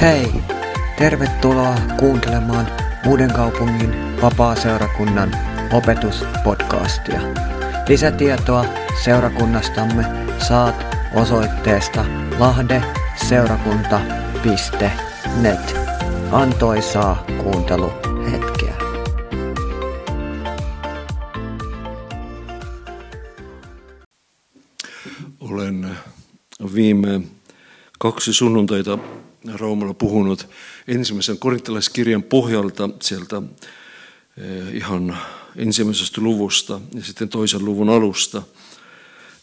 Hei! Tervetuloa kuuntelemaan Uuden kaupungin vapaa-seurakunnan opetuspodcastia. Lisätietoa seurakunnastamme saat osoitteesta lahdeseurakunta.net. Antoisaa kuunteluhetkeä. Olen viime kaksi sunnuntaita Raumalla puhunut ensimmäisen korintalaiskirjan pohjalta sieltä eh, ihan ensimmäisestä luvusta ja sitten toisen luvun alusta.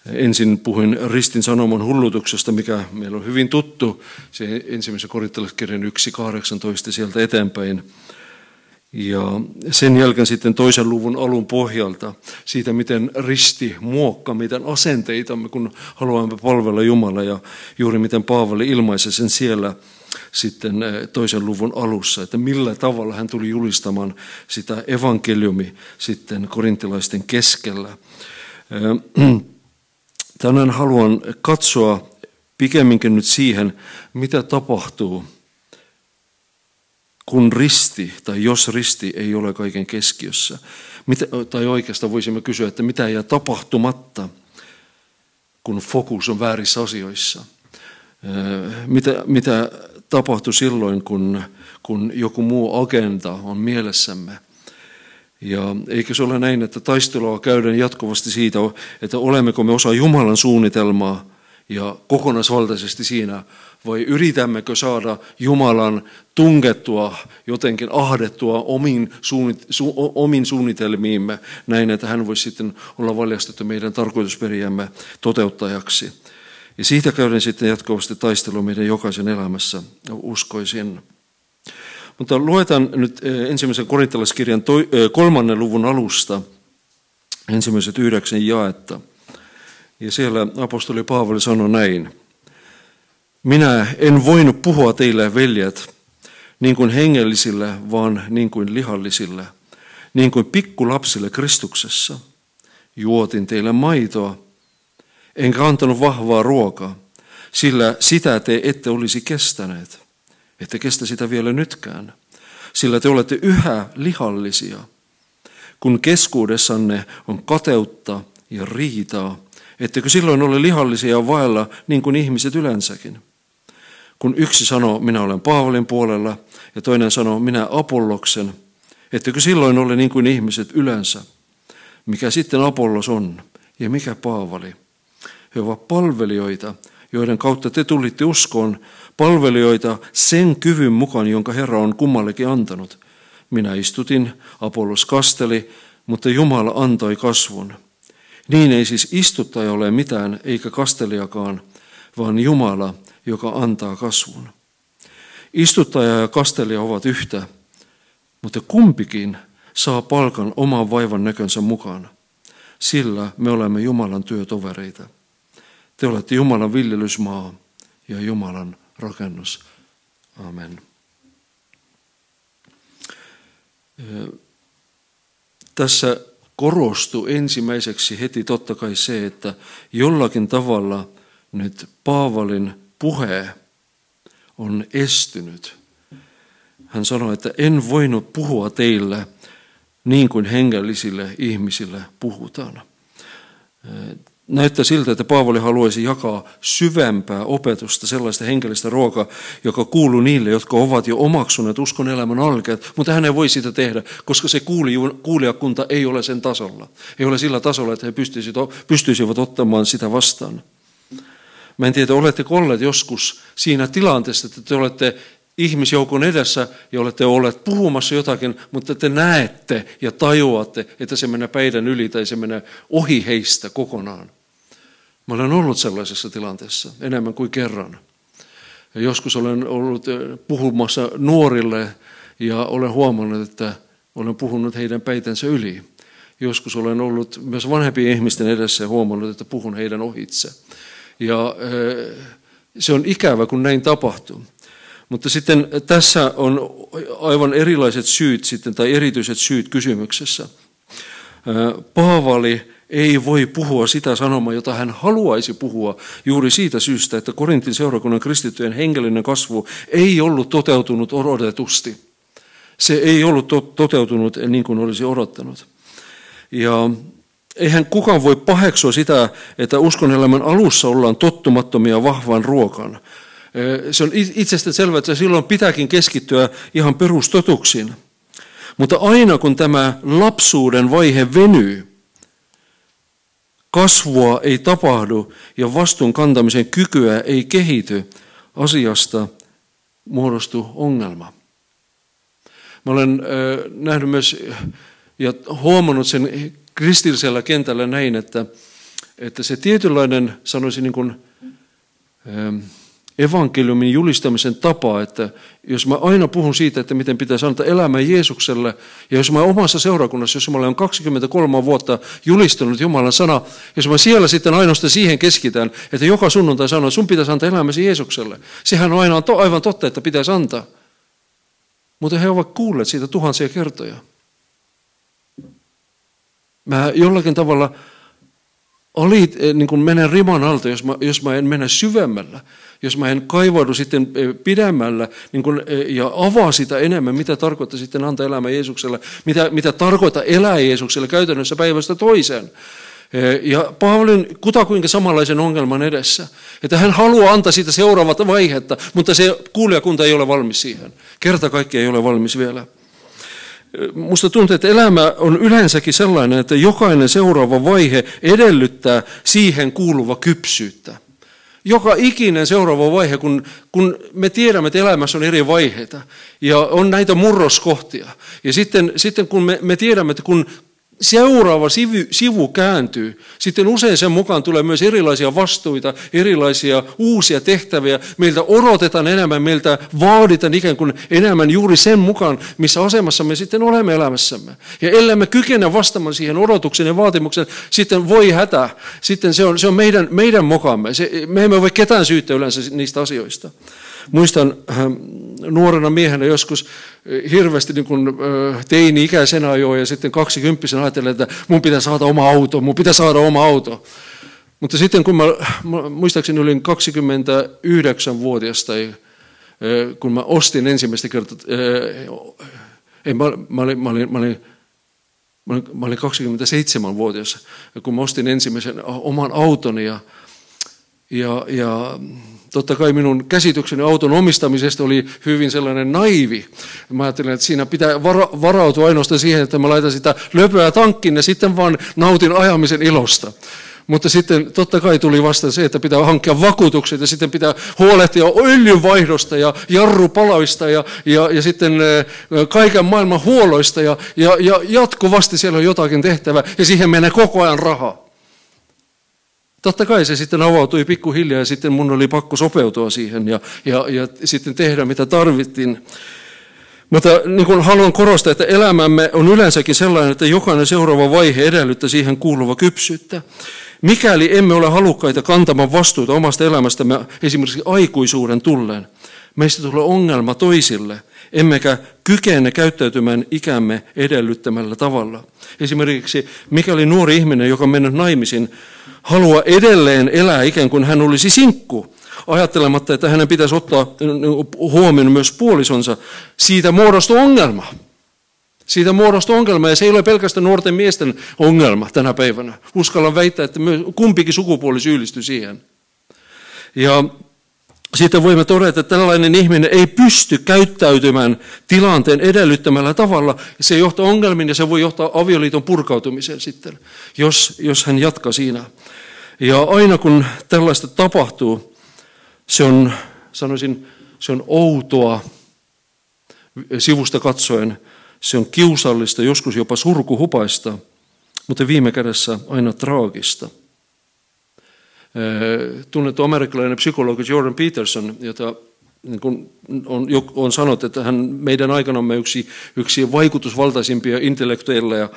Ensin puhuin ristin sanoman hullutuksesta, mikä meillä on hyvin tuttu, se ensimmäisen korintalaiskirjan 1.18 sieltä eteenpäin. Ja sen jälkeen sitten toisen luvun alun pohjalta siitä, miten risti muokkaa meidän asenteitamme, kun haluamme palvella Jumalaa ja juuri miten Paavali ilmaisi sen siellä sitten eh, toisen luvun alussa, että millä tavalla hän tuli julistamaan sitä evankeliumi sitten korintilaisten keskellä. Eh, tänään haluan katsoa pikemminkin nyt siihen, mitä tapahtuu kun risti tai jos risti ei ole kaiken keskiössä. Mitä, tai oikeastaan voisimme kysyä, että mitä jää tapahtumatta, kun fokus on väärissä asioissa. Mitä, mitä tapahtuu silloin, kun, kun joku muu agenda on mielessämme. Ja eikö se ole näin, että taistelua käydään jatkuvasti siitä, että olemmeko me osa Jumalan suunnitelmaa ja kokonaisvaltaisesti siinä vai yritämmekö saada Jumalan tungettua, jotenkin ahdettua omiin, suunnit, su, omiin suunnitelmiimme näin, että hän voisi sitten olla valjastettu meidän tarkoitusperiämme toteuttajaksi. Ja siitä käydään sitten jatkuvasti taistelua meidän jokaisen elämässä, uskoisin. Mutta luetaan nyt eh, ensimmäisen korintalaiskirjan eh, kolmannen luvun alusta ensimmäiset yhdeksän jaetta. Ja siellä apostoli Paavali sanoi näin. Minä en voinut puhua teille, veljet, niin kuin hengellisille, vaan niin kuin lihallisille, niin kuin pikkulapsille Kristuksessa. Juotin teille maitoa, enkä antanut vahvaa ruokaa, sillä sitä te ette olisi kestäneet. Ette kestä sitä vielä nytkään, sillä te olette yhä lihallisia. Kun keskuudessanne on kateutta ja riitaa, ettekö silloin ole lihallisia vailla niin kuin ihmiset yleensäkin? kun yksi sanoo, minä olen Paavalin puolella, ja toinen sanoo, minä Apolloksen, ettekö silloin ole niin kuin ihmiset yleensä? Mikä sitten Apollos on, ja mikä Paavali? He ovat palvelijoita, joiden kautta te tulitte uskoon, palvelijoita sen kyvyn mukaan, jonka Herra on kummallekin antanut. Minä istutin, Apollos kasteli, mutta Jumala antoi kasvun. Niin ei siis istuttaja ole mitään, eikä kastelijakaan, vaan Jumala, joka antaa kasvun. Istuttaja ja kastelija ovat yhtä, mutta kumpikin saa palkan oman vaivan näkönsä mukaan. Sillä me olemme Jumalan työtovereita. Te olette Jumalan viljelysmaa ja Jumalan rakennus. Amen. Tässä korostuu ensimmäiseksi heti totta kai se, että jollakin tavalla nyt Paavalin puhe on estynyt. Hän sanoi, että en voinut puhua teille niin kuin hengellisille ihmisille puhutaan. Näyttää siltä, että Paavali haluaisi jakaa syvempää opetusta, sellaista henkilöstä ruokaa, joka kuuluu niille, jotka ovat jo omaksuneet uskon elämän alkeet, mutta hän ei voi sitä tehdä, koska se kuulijakunta ei ole sen tasolla. Ei ole sillä tasolla, että he pystyisivät ottamaan sitä vastaan. Mä en tiedä, oletteko olleet joskus siinä tilanteessa, että te olette ihmisjoukon edessä ja olette olleet puhumassa jotakin, mutta te näette ja tajuatte, että se menee päiden yli tai se menee ohi heistä kokonaan. Mä olen ollut sellaisessa tilanteessa enemmän kuin kerran. Ja joskus olen ollut eh, puhumassa nuorille ja olen huomannut, että olen puhunut heidän päitensä yli. Joskus olen ollut myös vanhempien ihmisten edessä ja huomannut, että puhun heidän ohitse. Ja se on ikävä, kun näin tapahtuu. Mutta sitten tässä on aivan erilaiset syyt sitten, tai erityiset syyt kysymyksessä. Paavali ei voi puhua sitä sanomaa, jota hän haluaisi puhua juuri siitä syystä, että Korintin seurakunnan kristittyjen hengellinen kasvu ei ollut toteutunut odotetusti. Se ei ollut toteutunut niin kuin olisi odottanut. Ja eihän kukaan voi paheksua sitä, että uskonelämän alussa ollaan tottumattomia vahvan ruokan. Se on itsestä selvää, että silloin pitääkin keskittyä ihan perustotuksiin. Mutta aina kun tämä lapsuuden vaihe venyy, kasvua ei tapahdu ja vastuun kantamisen kykyä ei kehity, asiasta muodostuu ongelma. Mä olen nähnyt myös ja huomannut sen kristillisellä kentällä näin, että, että se tietynlainen, sanoisin niin kuin, evankeliumin julistamisen tapa, että jos mä aina puhun siitä, että miten pitäisi antaa elämä Jeesukselle, ja jos mä omassa seurakunnassa, jos mä olen 23 vuotta julistanut Jumalan sana, jos mä siellä sitten ainoastaan siihen keskitän, että joka sunnuntai sanoo, että sun pitäisi antaa elämäsi Jeesukselle. Sehän on aina aivan totta, että pitäisi antaa. Mutta he ovat kuulleet siitä tuhansia kertoja. Mä jollakin tavalla oli, eh, niin kuin menen riman alta, jos mä, jos mä en mene syvemmällä, jos mä en kaivaudu sitten eh, pidemmällä niin kuin, eh, ja avaa sitä enemmän, mitä tarkoittaa sitten antaa elämä Jeesukselle, mitä, mitä tarkoittaa elää Jeesukselle käytännössä päivästä toiseen. Ja Paavalin kutakuinkin samanlaisen ongelman edessä, että hän haluaa antaa siitä seuraavat vaihetta, mutta se kuulijakunta ei ole valmis siihen. Kerta kaikki ei ole valmis vielä. Musta tuntuu, että elämä on yleensäkin sellainen, että jokainen seuraava vaihe edellyttää siihen kuuluva kypsyyttä. Joka ikinen seuraava vaihe, kun, kun me tiedämme, että elämässä on eri vaiheita ja on näitä murroskohtia. Ja sitten, sitten kun me, me tiedämme, että kun seuraava sivu, sivu kääntyy, sitten usein sen mukaan tulee myös erilaisia vastuita, erilaisia uusia tehtäviä. Meiltä odotetaan enemmän, meiltä vaaditaan ikään kuin enemmän juuri sen mukaan, missä asemassa me sitten olemme elämässämme. Ja ellei me kykene vastaamaan siihen odotuksen ja vaatimuksen, sitten voi hätä. Sitten se on, se on meidän, meidän mukamme. Se, me emme voi ketään syyttää yleensä niistä asioista. Muistan äh, nuorena miehenä joskus äh, hirveästi niin kuin, äh, teini-ikäisenä ajoin ja sitten kaksikymppisenä ajattelin, että mun pitää saada oma auto, mun pitää saada oma auto. Mutta sitten kun mä, mä muistaakseni olin 29-vuotias tai kun mä ostin ensimmäistä kertaa, ei, mä, mä, olin, mä, olin, mä, olin, mä olin 27-vuotias, kun mä ostin ensimmäisen oman autoni ja, ja, ja Totta kai minun käsitykseni auton omistamisesta oli hyvin sellainen naivi. Mä ajattelin, että siinä pitää varautua ainoastaan siihen, että mä laitan sitä löpöä tankkiin ja sitten vaan nautin ajamisen ilosta. Mutta sitten totta kai tuli vasta se, että pitää hankkia vakuutukset ja sitten pitää huolehtia öljynvaihdosta ja jarrupaloista ja, ja, ja sitten kaiken maailman huoloista ja, ja, ja jatkuvasti siellä on jotakin tehtävää ja siihen menee koko ajan rahaa. Totta kai se sitten avautui pikkuhiljaa ja sitten mun oli pakko sopeutua siihen ja, ja, ja sitten tehdä mitä tarvittiin. Mutta niin kuin haluan korostaa, että elämämme on yleensäkin sellainen, että jokainen seuraava vaihe edellyttää siihen kuuluva kypsyyttä. Mikäli emme ole halukkaita kantamaan vastuuta omasta elämästämme esimerkiksi aikuisuuden tulleen, meistä tulee ongelma toisille, emmekä kykene käyttäytymään ikämme edellyttämällä tavalla. Esimerkiksi mikäli nuori ihminen, joka on mennyt naimisiin, haluaa edelleen elää ikään kuin hän olisi sinkku, ajattelematta, että hänen pitäisi ottaa huomioon myös puolisonsa. Siitä muodostuu ongelma. Siitä muodostuu ongelma, ja se ei ole pelkästään nuorten miesten ongelma tänä päivänä. Uskallan väittää, että kumpikin sukupuoli syyllistyy siihen. Ja siitä voimme todeta, että tällainen ihminen ei pysty käyttäytymään tilanteen edellyttämällä tavalla. Se johtaa ongelmiin ja se voi johtaa avioliiton purkautumiseen sitten, jos, jos hän jatkaa siinä. Ja aina kun tällaista tapahtuu, se on, sanoisin, se on outoa sivusta katsoen. Se on kiusallista, joskus jopa surkuhupaista, mutta viime kädessä aina traagista. Tunnettu amerikkalainen psykologi Jordan Peterson, jota niin kuin on, on sanonut, että hän meidän aikanamme yksi, yksi vaikutusvaltaisimpia intellektuelleja,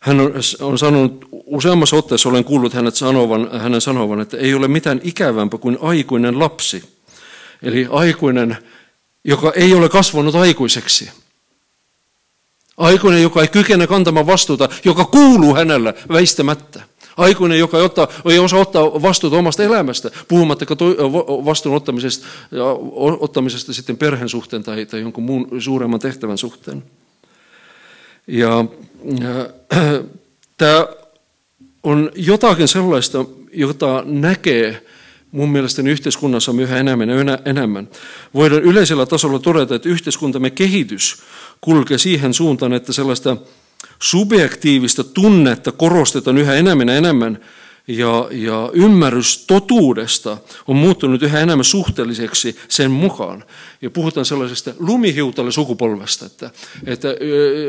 hän on, on sanonut, useammassa otteessa olen kuullut hänet sanovan, hänen sanovan, että ei ole mitään ikävämpää kuin aikuinen lapsi. Eli aikuinen, joka ei ole kasvanut aikuiseksi. Aikuinen, joka ei kykene kantamaan vastuuta, joka kuuluu hänellä väistämättä. Aikuinen, joka ei, ottaa, ei osaa ottaa vastuuta omasta elämästä, puhumattakaan vastuun ottamisesta, ottamisesta sitten perheen suhteen tai, tai jonkun muun suuremman tehtävän suhteen. Ja, ja tämä on jotakin sellaista, jota näkee mun mielestäni yhteiskunnassa yhä enemmän ja enemmän. Voidaan yleisellä tasolla todeta, että yhteiskuntamme kehitys kulkee siihen suuntaan, että sellaista subjektiivista tunnetta korostetaan yhä enemmän ja enemmän, ja, ja ymmärrys totuudesta on muuttunut yhä enemmän suhteelliseksi sen mukaan. Ja puhutaan sellaisesta lumihiutalle sukupolvesta, että, että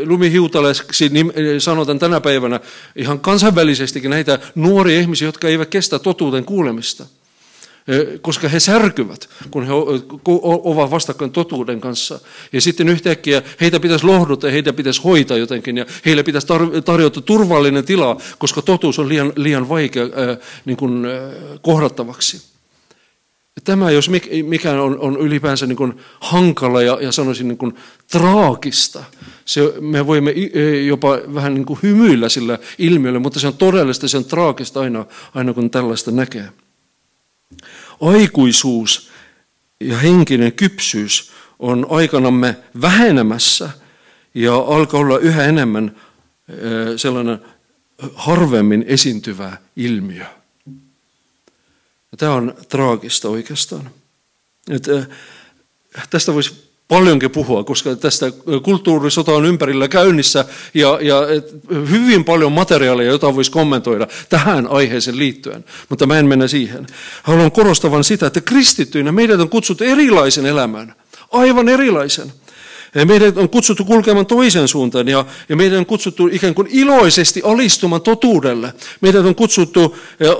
lumihiutaleksi sanotaan tänä päivänä ihan kansainvälisestikin näitä nuoria ihmisiä, jotka eivät kestä totuuden kuulemista koska he särkyvät, kun he ovat vastakkain totuuden kanssa. Ja sitten yhtäkkiä heitä pitäisi lohduttaa, heitä pitäisi hoitaa jotenkin, ja heille pitäisi tarjota turvallinen tila, koska totuus on liian, liian vaikea ää, niin kuin, ää, kohdattavaksi. Tämä, jos mikä on, on ylipäänsä niin kuin hankala ja, ja sanoisin niin kuin traagista, se, me voimme jopa vähän niin kuin hymyillä sillä ilmiöllä, mutta se on todellista, se on traagista aina, aina kun tällaista näkee. Aikuisuus ja henkinen kypsyys on aikanamme vähenemässä ja alkaa olla yhä enemmän sellainen harvemmin esiintyvä ilmiö. Tämä on traagista oikeastaan. Että tästä voisi paljonkin puhua, koska tästä kulttuurisota on ympärillä käynnissä ja, ja hyvin paljon materiaalia, jota voisi kommentoida tähän aiheeseen liittyen, mutta mä en mennä siihen. Haluan korostavan sitä, että kristittyinä meidät on kutsuttu erilaisen elämään, aivan erilaisen. Meidät on kutsuttu kulkemaan toisen suuntaan ja, ja meidän on kutsuttu ikään kuin iloisesti alistumaan totuudelle. Meidät on kutsuttu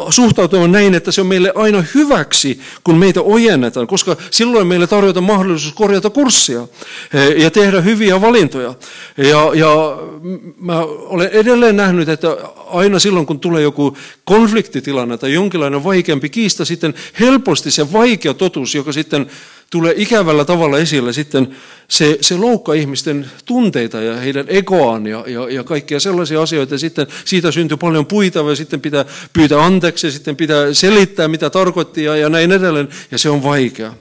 suhtautumaan näin, että se on meille aina hyväksi, kun meitä ojennetaan, koska silloin meille tarjotaan mahdollisuus korjata kurssia ja tehdä hyviä valintoja. Ja, ja mä olen edelleen nähnyt, että aina silloin, kun tulee joku konfliktitilanne tai jonkinlainen vaikeampi kiista, sitten helposti se vaikea totuus, joka sitten tulee ikävällä tavalla esille sitten, se, se loukkaa ihmisten tunteita ja heidän egoaan ja, ja, ja kaikkia sellaisia asioita. Sitten siitä syntyy paljon puita ja sitten pitää pyytää anteeksi ja sitten pitää selittää, mitä tarkoitti ja, ja näin edelleen. Ja se on vaikea.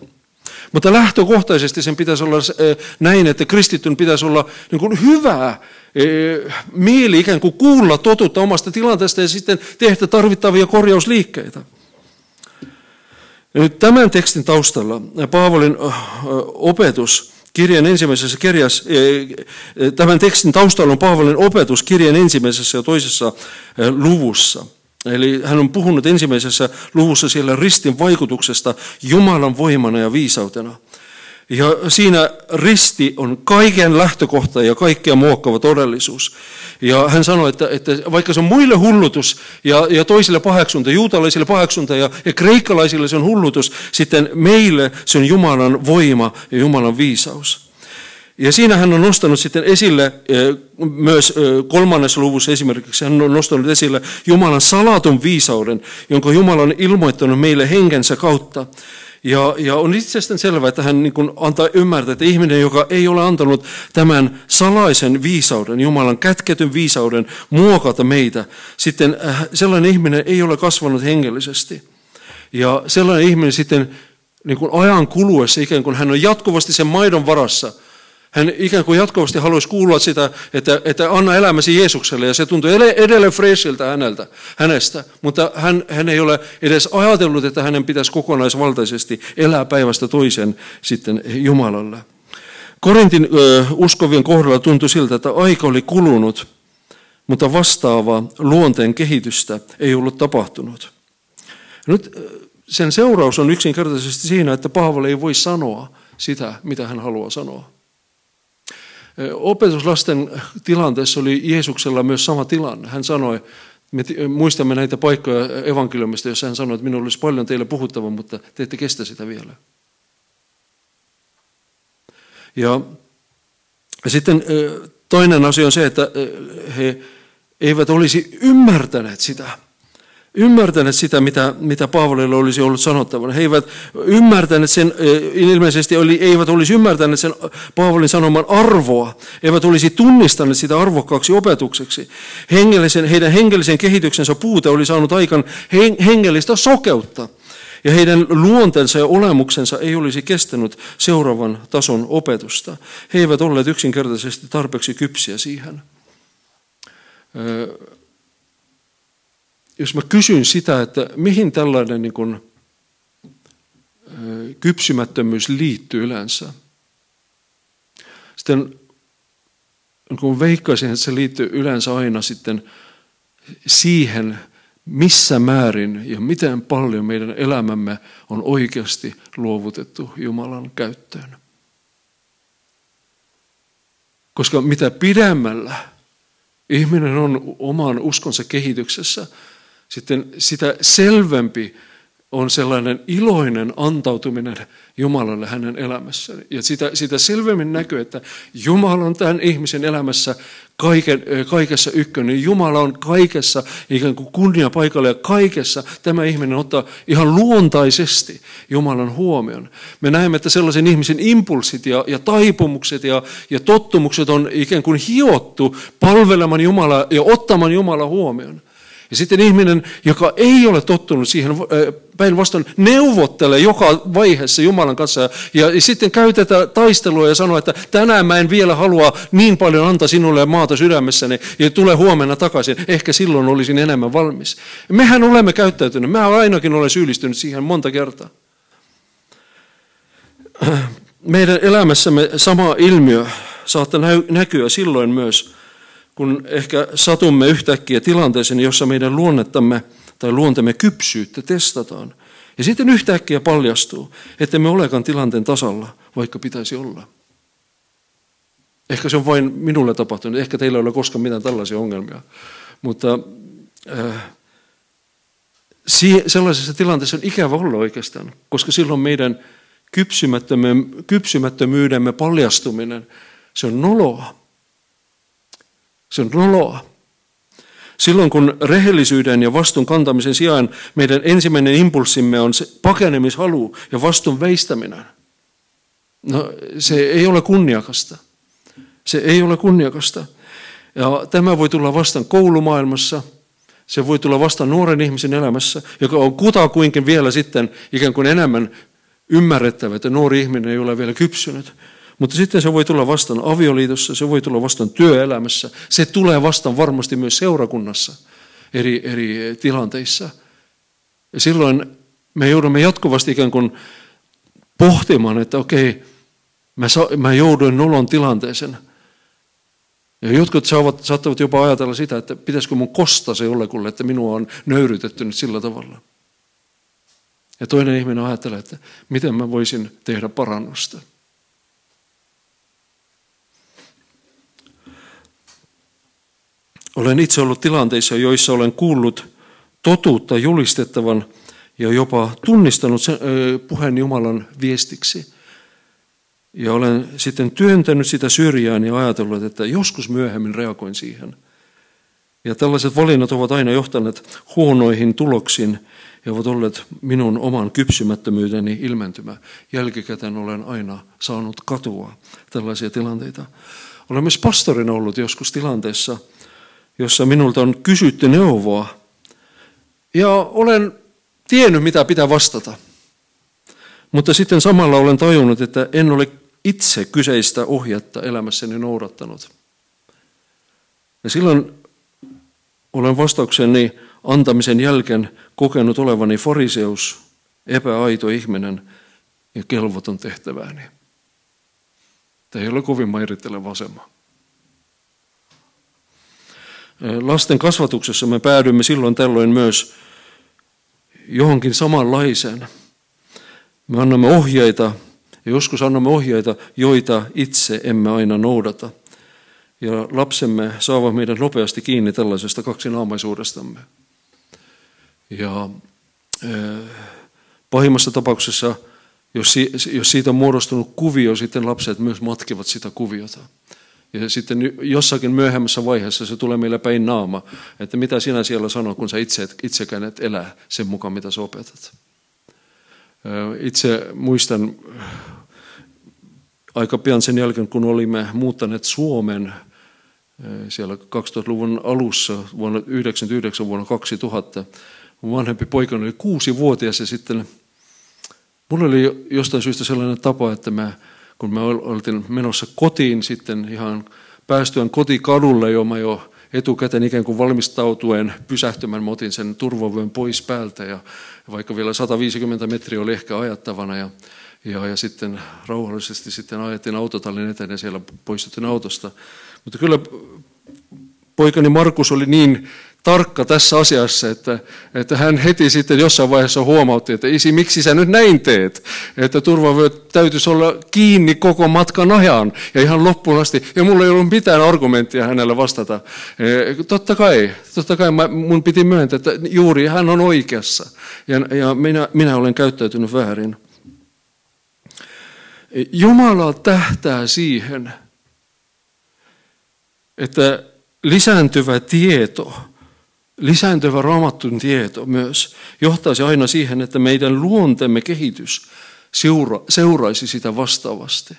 Mutta lähtökohtaisesti sen pitäisi olla eh, näin, että kristityn pitäisi olla niin kuin hyvää eh, mieli ikään kuin kuulla totuutta omasta tilanteesta ja sitten tehdä tarvittavia korjausliikkeitä. Nyt tämän tekstin taustalla Paavolin opetus kirjan ensimmäisessä kirjassa, tämän tekstin taustalla on Paavolin opetus kirjan ensimmäisessä ja toisessa luvussa. Eli hän on puhunut ensimmäisessä luvussa siellä ristin vaikutuksesta Jumalan voimana ja viisautena. Ja siinä risti on kaiken lähtökohta ja kaikkea muokkava todellisuus. Ja hän sanoi, että, että vaikka se on muille hullutus ja, ja toisille paheksunta, juutalaisille paheksunta ja, ja kreikkalaisille se on hullutus, sitten meille se on Jumalan voima ja Jumalan viisaus. Ja siinä hän on nostanut sitten esille eh, myös eh, kolmannessa luvussa esimerkiksi, hän on nostanut esille Jumalan salatun viisauden, jonka Jumala on ilmoittanut meille henkensä kautta. Ja, ja on itsestään selvää, että hän niin antaa ymmärtää, että ihminen, joka ei ole antanut tämän salaisen viisauden, Jumalan kätketyn viisauden muokata meitä, sitten äh, sellainen ihminen ei ole kasvanut hengellisesti. Ja sellainen ihminen sitten niin ajan kuluessa ikään kuin hän on jatkuvasti sen maidon varassa – hän ikään kuin jatkuvasti haluaisi kuulla sitä, että, että anna elämäsi Jeesukselle, ja se tuntuu edelleen freshiltä häneltä, hänestä, mutta hän, hän ei ole edes ajatellut, että hänen pitäisi kokonaisvaltaisesti elää päivästä toisen sitten Jumalalle. Korintin ö, uskovien kohdalla tuntui siltä, että aika oli kulunut, mutta vastaavaa luonteen kehitystä ei ollut tapahtunut. Nyt sen seuraus on yksinkertaisesti siinä, että Paavali ei voi sanoa sitä, mitä hän haluaa sanoa. Opetuslasten tilanteessa oli Jeesuksella myös sama tilanne. Hän sanoi, me muistamme näitä paikkoja evankeliumista, jossa hän sanoi, että minulla olisi paljon teille puhuttavaa, mutta te ette kestä sitä vielä. Ja sitten toinen asia on se, että he eivät olisi ymmärtäneet sitä, ymmärtäneet sitä, mitä, mitä Paavolille olisi ollut sanottavana. He eivät ymmärtäneet sen, ilmeisesti oli, eivät olisi ymmärtäneet sen Paavolin sanoman arvoa, eivät olisi tunnistaneet sitä arvokkaaksi opetukseksi. Hengellisen, heidän hengellisen kehityksensä puute oli saanut aikaan hengellistä sokeutta. Ja heidän luonteensa ja olemuksensa ei olisi kestänyt seuraavan tason opetusta. He eivät olleet yksinkertaisesti tarpeeksi kypsiä siihen jos mä kysyn sitä, että mihin tällainen niin kuin, kypsymättömyys liittyy yleensä, sitten kun veikkaisin, että se liittyy yleensä aina sitten siihen, missä määrin ja miten paljon meidän elämämme on oikeasti luovutettu Jumalan käyttöön. Koska mitä pidemmällä ihminen on oman uskonsa kehityksessä, sitten sitä selvempi on sellainen iloinen antautuminen Jumalalle hänen elämässään. Ja sitä, sitä selvemmin näkyy, että Jumala on tämän ihmisen elämässä kaiken, kaikessa ykkönen. Jumala on kaikessa ikään kuin kunnia paikalla ja kaikessa tämä ihminen ottaa ihan luontaisesti Jumalan huomion. Me näemme, että sellaisen ihmisen impulssit ja, ja taipumukset ja, ja tottumukset on ikään kuin hiottu palvelemaan Jumalaa ja ottamaan Jumalan huomioon. Ja sitten ihminen, joka ei ole tottunut siihen, päinvastoin neuvottelee joka vaiheessa Jumalan kanssa ja, ja sitten käytetään taistelua ja sanoo, että tänään mä en vielä halua niin paljon antaa sinulle maata sydämessäni ja tule huomenna takaisin. Ehkä silloin olisin enemmän valmis. Mehän olemme käyttäytyneet, mä ainakin olen syyllistynyt siihen monta kertaa. Meidän elämässämme sama ilmiö saattaa näkyä silloin myös, kun ehkä satumme yhtäkkiä tilanteeseen, jossa meidän luonnettamme tai luontemme kypsyyttä testataan. Ja sitten yhtäkkiä paljastuu, että me olekaan tilanteen tasalla, vaikka pitäisi olla. Ehkä se on vain minulle tapahtunut, ehkä teillä ei ole koskaan mitään tällaisia ongelmia. Mutta äh, sellaisessa tilanteessa on ikävä olla oikeastaan, koska silloin meidän kypsymättömyydemme paljastuminen, se on noloa. Se on noloa. Silloin kun rehellisyyden ja vastuun kantamisen sijaan meidän ensimmäinen impulssimme on se pakenemishalu ja vastuun veistäminen. No se ei ole kunniakasta. Se ei ole kunniakasta. Ja tämä voi tulla vastaan koulumaailmassa, se voi tulla vastaan nuoren ihmisen elämässä, joka on kutakuinkin vielä sitten ikään kuin enemmän ymmärrettävä, että nuori ihminen ei ole vielä kypsynyt. Mutta sitten se voi tulla vastaan avioliitossa, se voi tulla vastaan työelämässä, se tulee vastaan varmasti myös seurakunnassa eri, eri tilanteissa. Ja silloin me joudumme jatkuvasti ikään kuin pohtimaan, että okei, mä, mä jouduin nolon tilanteeseen. Ja jotkut saavat, saattavat jopa ajatella sitä, että pitäisikö mun kostaa se jollekulle, että minua on nöyrytetty nyt sillä tavalla. Ja toinen ihminen ajattelee, että miten mä voisin tehdä parannusta. Olen itse ollut tilanteissa, joissa olen kuullut totuutta julistettavan ja jopa tunnistanut sen, puheen Jumalan viestiksi. Ja olen sitten työntänyt sitä syrjään ja ajatellut, että joskus myöhemmin reagoin siihen. Ja tällaiset valinnat ovat aina johtaneet huonoihin tuloksiin ja ovat olleet minun oman kypsymättömyyteni ilmentymä. Jälkikäteen olen aina saanut katua tällaisia tilanteita. Olen myös pastorina ollut joskus tilanteessa, jossa minulta on kysytty neuvoa. Ja olen tiennyt, mitä pitää vastata. Mutta sitten samalla olen tajunnut, että en ole itse kyseistä ohjetta elämässäni noudattanut. Ja silloin olen vastaukseni antamisen jälkeen kokenut olevani fariseus, epäaito ihminen ja kelvoton tehtävääni. Tämä ei ole kovin mairitteleva asema. Lasten kasvatuksessa me päädymme silloin tällöin myös johonkin samanlaiseen. Me annamme ohjeita ja joskus annamme ohjeita, joita itse emme aina noudata. Ja lapsemme saavat meidän nopeasti kiinni tällaisesta kaksinaamaisuudestamme. Ja äh, pahimmassa tapauksessa, jos siitä on muodostunut kuvio, sitten lapset myös matkivat sitä kuviota. Ja sitten jossakin myöhemmässä vaiheessa se tulee meille päin naama, että mitä sinä siellä sanoo, kun sä itse, itsekään et elää sen mukaan, mitä sä opetat. Itse muistan aika pian sen jälkeen, kun olimme muuttaneet Suomen siellä 2000-luvun alussa, vuonna 1999 vuonna 2000, mun vanhempi poika oli kuusi vuotias ja sitten mulla oli jostain syystä sellainen tapa, että mä, kun mä oltiin menossa kotiin sitten ihan päästyään kotikadulle jo, mä jo etukäteen ikään kuin valmistautuen pysähtymään, mä otin sen turvavyön pois päältä ja vaikka vielä 150 metriä oli ehkä ajattavana ja, ja, ja sitten rauhallisesti sitten ajettiin autotallin eteen ja siellä poistuttiin autosta. Mutta kyllä poikani Markus oli niin tarkka tässä asiassa, että, että hän heti sitten jossain vaiheessa huomautti, että isi, miksi sä nyt näin teet? Että turvavyöt täytyisi olla kiinni koko matkan ajan ja ihan loppuun asti. Ja mulla ei ollut mitään argumenttia hänelle vastata. E, totta kai, totta kai mä, mun piti myöntää, että juuri hän on oikeassa ja, ja minä, minä olen käyttäytynyt väärin. Jumala tähtää siihen, että lisääntyvä tieto – lisääntyvä raamattun tieto myös johtaisi aina siihen, että meidän luontemme kehitys seura, seuraisi sitä vastaavasti.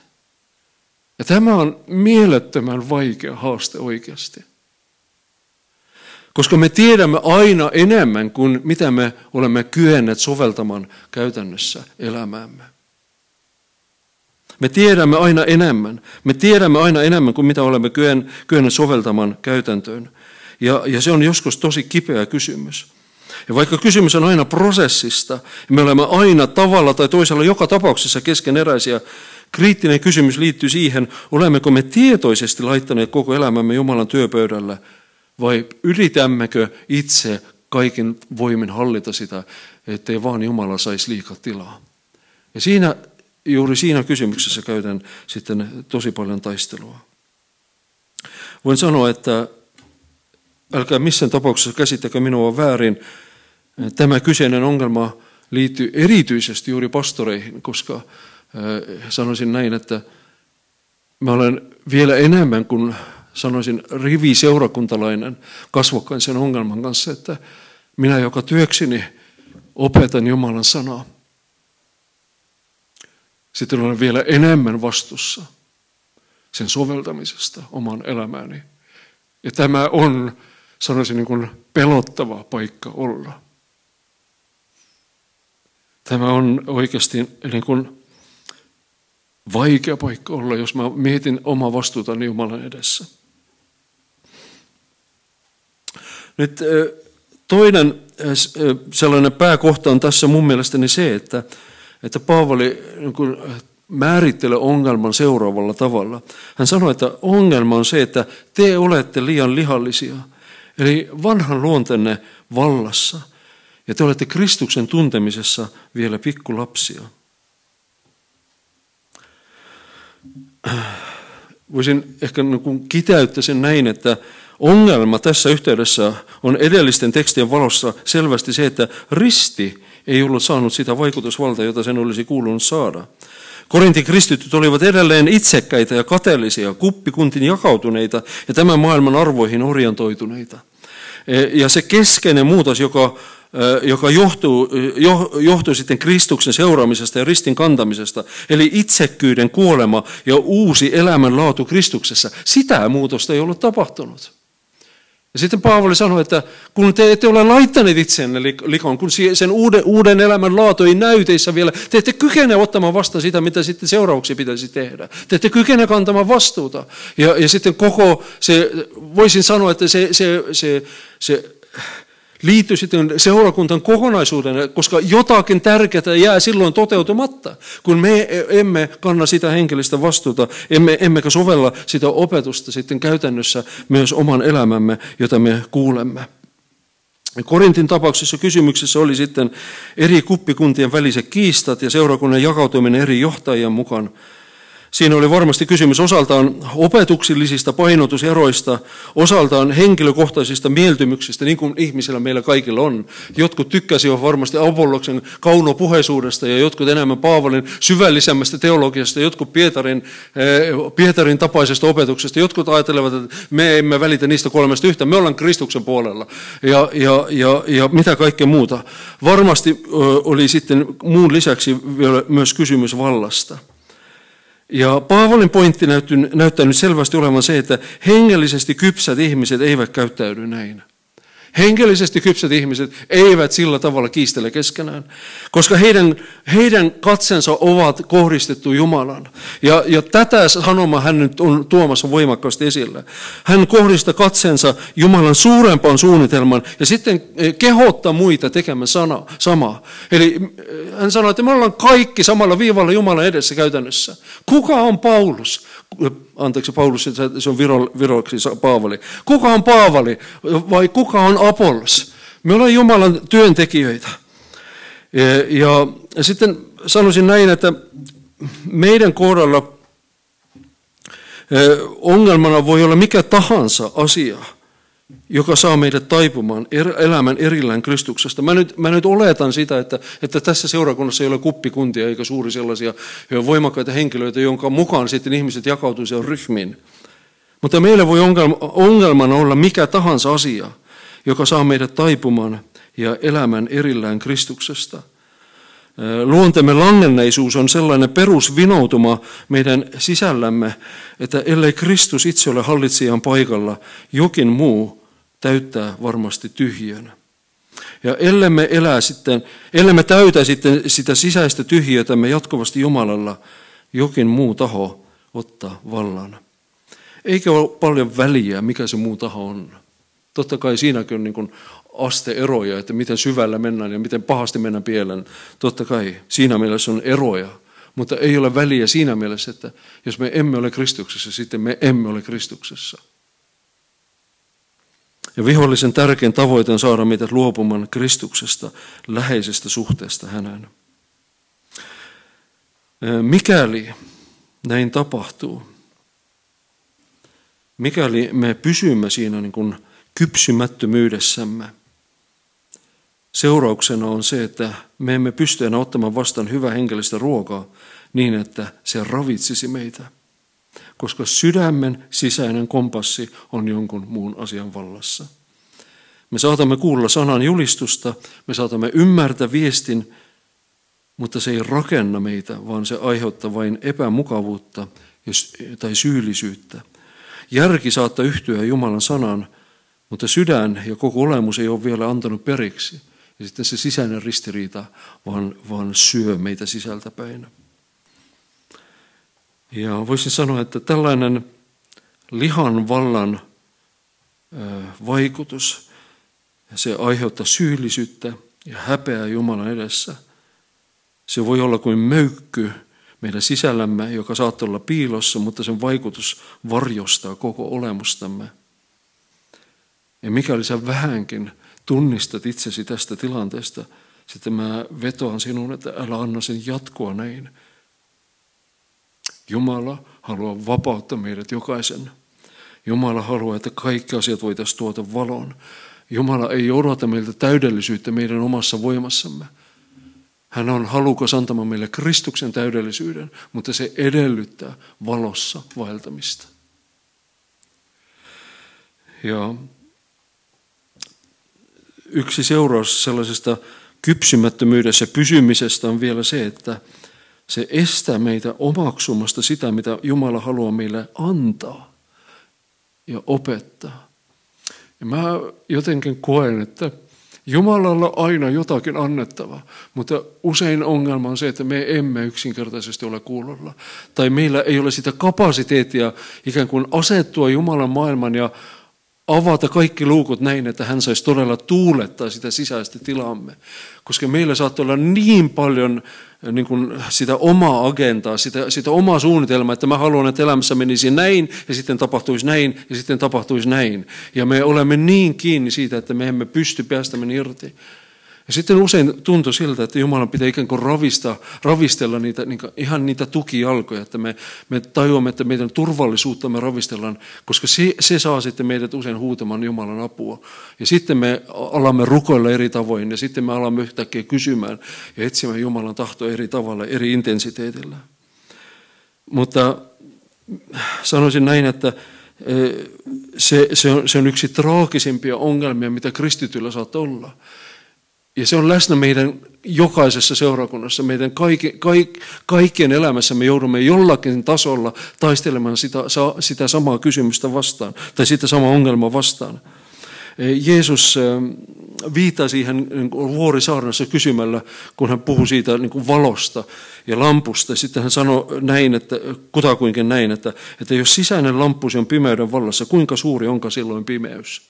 Ja tämä on mielettömän vaikea haaste oikeasti. Koska me tiedämme aina enemmän kuin mitä me olemme kyenneet soveltamaan käytännössä elämäämme. Me tiedämme aina enemmän. Me tiedämme aina enemmän kuin mitä olemme kyenneet soveltamaan käytäntöön. Ja, ja se on joskus tosi kipeä kysymys. Ja vaikka kysymys on aina prosessista, me olemme aina tavalla tai toisella joka tapauksessa keskeneräisiä, kriittinen kysymys liittyy siihen, olemmeko me tietoisesti laittaneet koko elämämme Jumalan työpöydällä vai yritämmekö itse kaiken voimin hallita sitä, ettei vaan Jumala saisi liikaa tilaa. Ja siinä, juuri siinä kysymyksessä käydään sitten tosi paljon taistelua. Voin sanoa, että älkää missään tapauksessa käsittäkö minua väärin. Tämä kyseinen ongelma liittyy erityisesti juuri pastoreihin, koska sanoisin näin, että mä olen vielä enemmän kuin sanoisin rivi seurakuntalainen kasvokkain sen ongelman kanssa, että minä joka työkseni opetan Jumalan sanaa. Sitten olen vielä enemmän vastuussa sen soveltamisesta oman elämääni. Ja tämä on sanoisin niin kuin pelottava paikka olla. Tämä on oikeasti niin kuin vaikea paikka olla, jos mä mietin oma vastuutani Jumalan edessä. Nyt toinen sellainen pääkohta on tässä mun mielestäni se, että, että Paavali niin määrittelee ongelman seuraavalla tavalla. Hän sanoi, että ongelma on se, että te olette liian lihallisia – Eli vanhan luontenne vallassa. Ja te olette Kristuksen tuntemisessa vielä pikkulapsia. Voisin ehkä niin kiteyttää sen näin, että ongelma tässä yhteydessä on edellisten tekstien valossa selvästi se, että risti ei ollut saanut sitä vaikutusvaltaa, jota sen olisi kuulunut saada. Korintin kristityt olivat edelleen itsekkäitä ja kateellisia, kuppikuntin jakautuneita ja tämän maailman arvoihin orientoituneita. E, ja se keskeinen muutos, joka, e, joka johtuu, johtuu sitten Kristuksen seuraamisesta ja ristin kantamisesta, eli itsekkyyden kuolema ja uusi elämänlaatu Kristuksessa, sitä muutosta ei ollut tapahtunut. Ja sitten Paavali sanoi, että kun te ette ole laittaneet itseänne likoon, kun sen uuden, uuden elämän laatu ei näy teissä vielä, te ette kykene ottamaan vastaan sitä, mitä sitten seuraavaksi pitäisi tehdä. Te ette kykene kantamaan vastuuta. Ja, ja sitten koko se, voisin sanoa, että se, se, se, se liittyy sitten seurakuntan kokonaisuuden, koska jotakin tärkeää jää silloin toteutumatta, kun me emme kanna sitä henkilöstä vastuuta, emme, emmekä sovella sitä opetusta sitten käytännössä myös oman elämämme, jota me kuulemme. Korintin tapauksessa kysymyksessä oli sitten eri kuppikuntien väliset kiistat ja seurakunnan jakautuminen eri johtajien mukaan. Siinä oli varmasti kysymys osaltaan opetuksellisista painotuseroista, osaltaan henkilökohtaisista mieltymyksistä, niin kuin ihmisillä meillä kaikilla on. Jotkut tykkäsivät varmasti Apolloksen kaunopuheisuudesta ja jotkut enemmän Paavalin syvällisemmästä teologiasta, jotkut Pietarin, eh, Pietarin tapaisesta opetuksesta, jotkut ajattelevat, että me emme välitä niistä kolmesta yhtä, me ollaan Kristuksen puolella ja, ja, ja, ja mitä kaikkea muuta. Varmasti oli sitten muun lisäksi vielä myös kysymys vallasta. Ja Paavalin pointti näyttää nyt selvästi olevan se, että hengellisesti kypsät ihmiset eivät käyttäydy näin. Henkellisesti kypsät ihmiset eivät sillä tavalla kiistele keskenään, koska heidän, heidän katsensa ovat kohdistettu Jumalan. Ja, ja tätä sanomaa hän nyt on tuomassa voimakkaasti esille. Hän kohdistaa katsensa Jumalan suurempaan suunnitelman ja sitten eh, kehottaa muita tekemään sana, samaa. Eli eh, hän sanoi, että me ollaan kaikki samalla viivalla Jumalan edessä käytännössä. Kuka on Paulus? Anteeksi Paulus, se on viro, viroksi Paavali. Kuka on Paavali vai kuka on Apollos? Me ollaan Jumalan työntekijöitä. Ja, ja sitten sanoisin näin, että meidän kohdalla ongelmana voi olla mikä tahansa asia – joka saa meidät taipumaan er, elämän erillään Kristuksesta. Mä nyt, mä nyt oletan sitä, että, että tässä seurakunnassa ei ole kuppikuntia eikä suuri sellaisia voimakkaita henkilöitä, jonka mukaan sitten ihmiset jakautuisivat ryhmiin. Mutta meillä voi ongelmana olla mikä tahansa asia, joka saa meidät taipumaan ja elämän erillään Kristuksesta. Luontemme langenneisuus on sellainen perusvinoutuma meidän sisällämme, että ellei Kristus itse ole hallitsijan paikalla, jokin muu täyttää varmasti tyhjön. Ja ellemme elää sitten, ellemme täytä sitten sitä sisäistä tyhjötämme jatkuvasti Jumalalla, jokin muu taho ottaa vallan. Eikä ole paljon väliä, mikä se muu taho on. Totta kai siinäkin on niin kuin asteeroja, että miten syvällä mennään ja miten pahasti mennään pieleen. Totta kai siinä mielessä on eroja, mutta ei ole väliä siinä mielessä, että jos me emme ole Kristuksessa, sitten me emme ole Kristuksessa. Ja vihollisen tärkein tavoite on saada meidät luopumaan Kristuksesta, läheisestä suhteesta häneen. Mikäli näin tapahtuu, mikäli me pysymme siinä niin kuin kypsymättömyydessämme, seurauksena on se, että me emme pysty enää ottamaan vastaan hyvää henkilöstä ruokaa niin, että se ravitsisi meitä koska sydämen sisäinen kompassi on jonkun muun asian vallassa. Me saatamme kuulla sanan julistusta, me saatamme ymmärtää viestin, mutta se ei rakenna meitä, vaan se aiheuttaa vain epämukavuutta tai syyllisyyttä. Järki saattaa yhtyä Jumalan sanan, mutta sydän ja koko olemus ei ole vielä antanut periksi. Ja sitten se sisäinen ristiriita vaan, vaan syö meitä sisältäpäin. Ja voisin sanoa, että tällainen lihan vallan vaikutus, se aiheuttaa syyllisyyttä ja häpeää Jumalan edessä. Se voi olla kuin möykky meidän sisällämme, joka saattaa olla piilossa, mutta sen vaikutus varjostaa koko olemustamme. Ja mikäli sä vähänkin tunnistat itsesi tästä tilanteesta, sitten mä vetoan sinun, että älä anna sen jatkoa näin, Jumala haluaa vapauttaa meidät jokaisen. Jumala haluaa, että kaikki asiat voitaisiin tuota valoon. Jumala ei odota meiltä täydellisyyttä meidän omassa voimassamme. Hän on halukas antamaan meille Kristuksen täydellisyyden, mutta se edellyttää valossa vaeltamista. Ja yksi seuraus sellaisesta kypsymättömyydessä pysymisestä on vielä se, että se estää meitä omaksumasta sitä, mitä Jumala haluaa meille antaa ja opettaa. Ja mä jotenkin koen, että Jumalalla on aina jotakin annettavaa, mutta usein ongelma on se, että me emme yksinkertaisesti ole kuulolla. Tai meillä ei ole sitä kapasiteettia ikään kuin asettua Jumalan maailman ja avata kaikki luukut näin, että hän saisi todella tuulettaa sitä sisäistä tilamme. Koska meillä saattaa olla niin paljon niin kuin sitä omaa agendaa, sitä, sitä omaa suunnitelmaa, että mä haluan, että elämässä menisi näin ja sitten tapahtuisi näin ja sitten tapahtuisi näin. Ja me olemme niin kiinni siitä, että me emme pysty päästämään irti. Ja sitten usein tuntui siltä, että Jumalan pitää ikään kuin ravista, ravistella niitä, niin ihan niitä tukijalkoja, että me, me tajuamme, että meidän turvallisuutta me ravistellaan, koska se, se saa sitten meidät usein huutamaan Jumalan apua. Ja sitten me alamme rukoilla eri tavoin ja sitten me alamme yhtäkkiä kysymään ja etsimään Jumalan tahtoa eri tavalla, eri intensiteetillä. Mutta sanoisin näin, että eh, se, se, on, se on yksi traagisimpia ongelmia, mitä kristityllä saat olla ja se on läsnä meidän jokaisessa seurakunnassa, meidän kaikki, kaik, kaikkien elämässä me joudumme jollakin tasolla taistelemaan sitä, sitä samaa kysymystä vastaan, tai sitä samaa ongelmaa vastaan. Jeesus viittaa siihen niin vuorisaarnassa kysymällä, kun hän puhui siitä niin kuin valosta ja lampusta. Sitten hän sanoi näin, että kutakuinkin näin, että, että jos sisäinen lampusi on pimeyden vallassa, kuinka suuri onka silloin pimeys?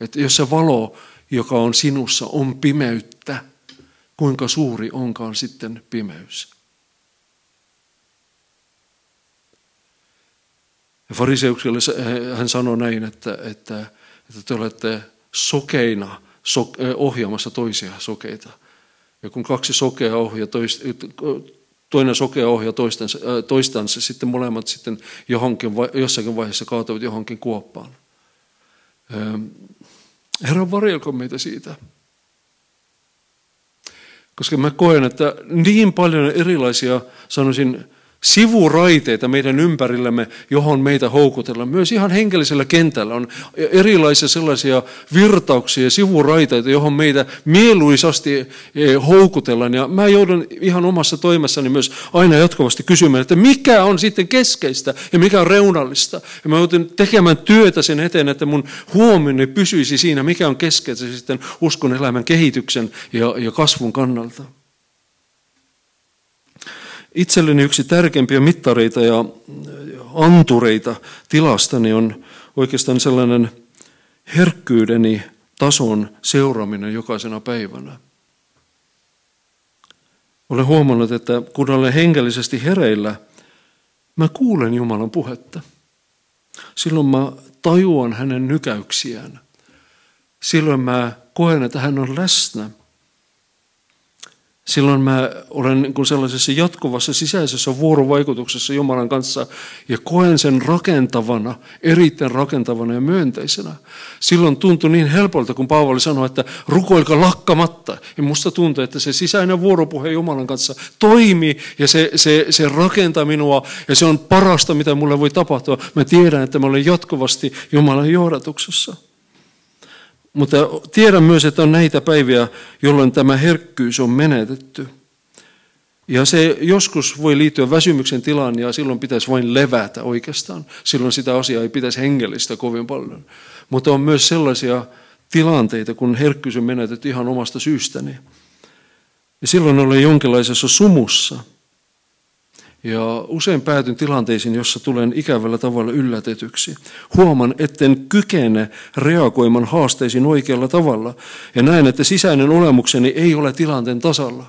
Että jos se valo joka on sinussa, on pimeyttä, kuinka suuri onkaan sitten pimeys. Ja fariseukselle hän sanoi näin, että, että, että te olette sokeina so, ohjaamassa toisia sokeita. Ja kun kaksi sokea ohjaa, toinen sokea ohjaa toistansa, toistansa, sitten molemmat sitten johonkin, jossakin vaiheessa kaatuvat johonkin kuoppaan. Herra, varjelko meitä siitä. Koska mä koen, että niin paljon erilaisia, sanoisin, sivuraiteita meidän ympärillämme, johon meitä houkutellaan. Myös ihan henkellisellä kentällä on erilaisia sellaisia virtauksia ja sivuraiteita, johon meitä mieluisasti eh, houkutellaan. Ja mä joudun ihan omassa toimessani myös aina jatkuvasti kysymään, että mikä on sitten keskeistä ja mikä on reunallista. Ja mä joudun tekemään työtä sen eteen, että mun huomioni pysyisi siinä, mikä on keskeistä sitten uskon elämän kehityksen ja, ja kasvun kannalta. Itselleni yksi tärkeimpiä mittareita ja antureita tilastani on oikeastaan sellainen herkkyydeni tason seuraaminen jokaisena päivänä. Olen huomannut, että kun olen henkellisesti hereillä, mä kuulen Jumalan puhetta. Silloin mä tajuan hänen nykäyksiään. Silloin mä koen, että hän on läsnä – Silloin mä olen niin kuin sellaisessa jatkuvassa sisäisessä vuorovaikutuksessa Jumalan kanssa ja koen sen rakentavana, erittäin rakentavana ja myönteisenä. Silloin tuntui niin helpolta, kun Paavali sanoi, että rukoilka lakkamatta. Ja musta tuntui, että se sisäinen vuoropuhe Jumalan kanssa toimii ja se, se, se rakentaa minua ja se on parasta, mitä mulle voi tapahtua. Mä tiedän, että mä olen jatkuvasti Jumalan johdatuksessa. Mutta tiedän myös, että on näitä päiviä, jolloin tämä herkkyys on menetetty. Ja se joskus voi liittyä väsymyksen tilaan ja silloin pitäisi vain levätä oikeastaan. Silloin sitä asiaa ei pitäisi hengellistä kovin paljon. Mutta on myös sellaisia tilanteita, kun herkkyys on menetetty ihan omasta syystäni. Ja silloin olen jonkinlaisessa sumussa – ja usein päätyn tilanteisiin, jossa tulen ikävällä tavalla yllätetyksi. Huoman, etten kykene reagoimaan haasteisiin oikealla tavalla. Ja näen, että sisäinen olemukseni ei ole tilanteen tasalla.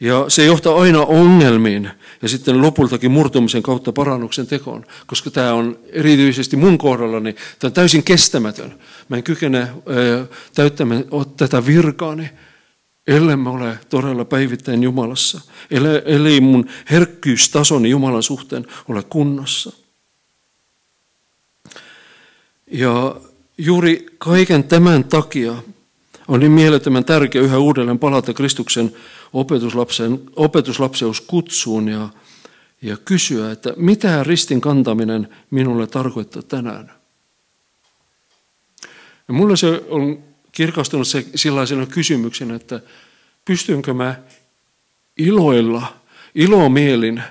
Ja se johtaa aina ongelmiin ja sitten lopultakin murtumisen kautta parannuksen tekoon, koska tämä on erityisesti mun kohdallani, tämä on täysin kestämätön. Mä en kykene täyttämään tätä virkaani ellemme ole todella päivittäin Jumalassa, eli mun herkkyystasoni Jumalan suhteen ole kunnossa. Ja juuri kaiken tämän takia on niin mielettömän tärkeää yhä uudelleen palata Kristuksen opetuslapsen, opetuslapseuskutsuun ja, ja kysyä, että mitä ristin kantaminen minulle tarkoittaa tänään. Ja mulle se on kirkastunut se sellaisena kysymyksenä, että pystynkö mä iloilla, ilomielin,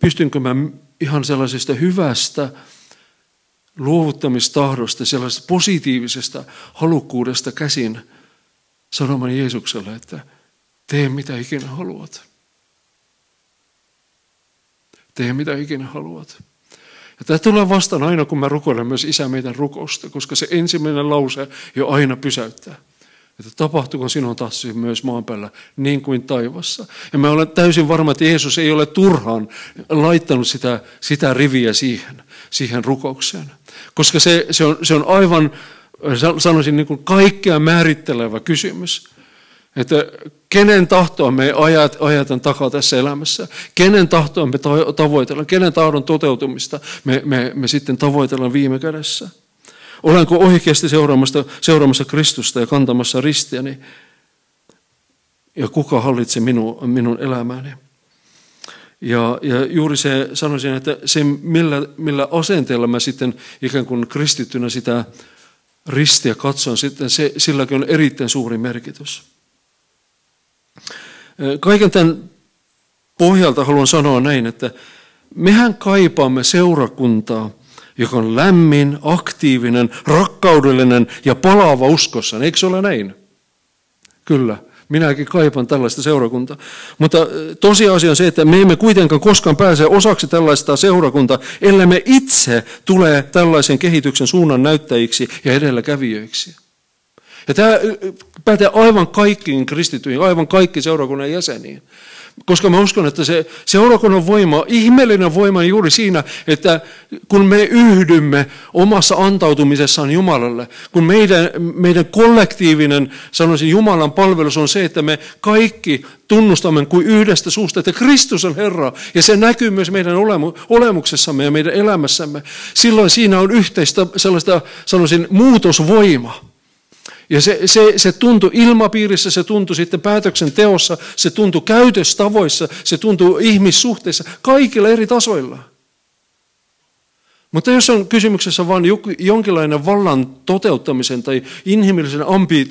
pystynkö mä ihan sellaisesta hyvästä luovuttamistahdosta, sellaisesta positiivisesta halukkuudesta käsin sanomaan Jeesukselle, että tee mitä ikinä haluat. Tee mitä ikinä haluat. Ja tämä tulee vastaan aina, kun mä rukoilen myös Isä meidän rukousta, koska se ensimmäinen lause jo aina pysäyttää. Että tapahtuuko sinun tahtsi myös maan päällä niin kuin taivassa. Ja mä olen täysin varma, että Jeesus ei ole turhaan laittanut sitä, sitä riviä siihen, siihen rukoukseen. Koska se, se, on, se on aivan sanoisin niin kuin kaikkea määrittelevä kysymys. Että kenen tahtoa me ajat, ajatan takaa tässä elämässä, kenen tahtoa me tavoitellaan, kenen tahdon toteutumista me, me, me sitten tavoitellaan viime kädessä. Olenko oikeasti seuraamassa, seuraamassa Kristusta ja kantamassa ristiäni? Ja kuka hallitsee minun, minun elämääni? Ja, ja juuri se sanoisin, että se millä, millä asenteella mä sitten ikään kuin kristittynä sitä ristiä katson, sitten se, silläkin on erittäin suuri merkitys. Kaiken tämän pohjalta haluan sanoa näin, että mehän kaipaamme seurakuntaa, joka on lämmin, aktiivinen, rakkaudellinen ja palaava uskossa. Eikö se ole näin? Kyllä. Minäkin kaipaan tällaista seurakuntaa. Mutta tosiasia on se, että me emme kuitenkaan koskaan pääse osaksi tällaista seurakuntaa, ellei me itse tule tällaisen kehityksen suunnan näyttäjiksi ja edelläkävijöiksi. Ja tämä pätee aivan kaikkiin kristittyihin, aivan kaikki seurakunnan jäseniin. Koska mä uskon, että se seurakunnan voima, ihmeellinen voima on juuri siinä, että kun me yhdymme omassa antautumisessaan Jumalalle, kun meidän, meidän kollektiivinen, sanoisin Jumalan palvelus on se, että me kaikki tunnustamme kuin yhdestä suusta, että Kristus on Herra, ja se näkyy myös meidän olemuksessamme ja meidän elämässämme. Silloin siinä on yhteistä sellaista, sanoisin, muutosvoima. Ja se, se, se tuntui ilmapiirissä, se tuntui sitten päätöksenteossa, se tuntui käytöstavoissa, se tuntui ihmissuhteissa, kaikilla eri tasoilla. Mutta jos on kysymyksessä vain jonkinlainen vallan toteuttamisen tai inhimillisen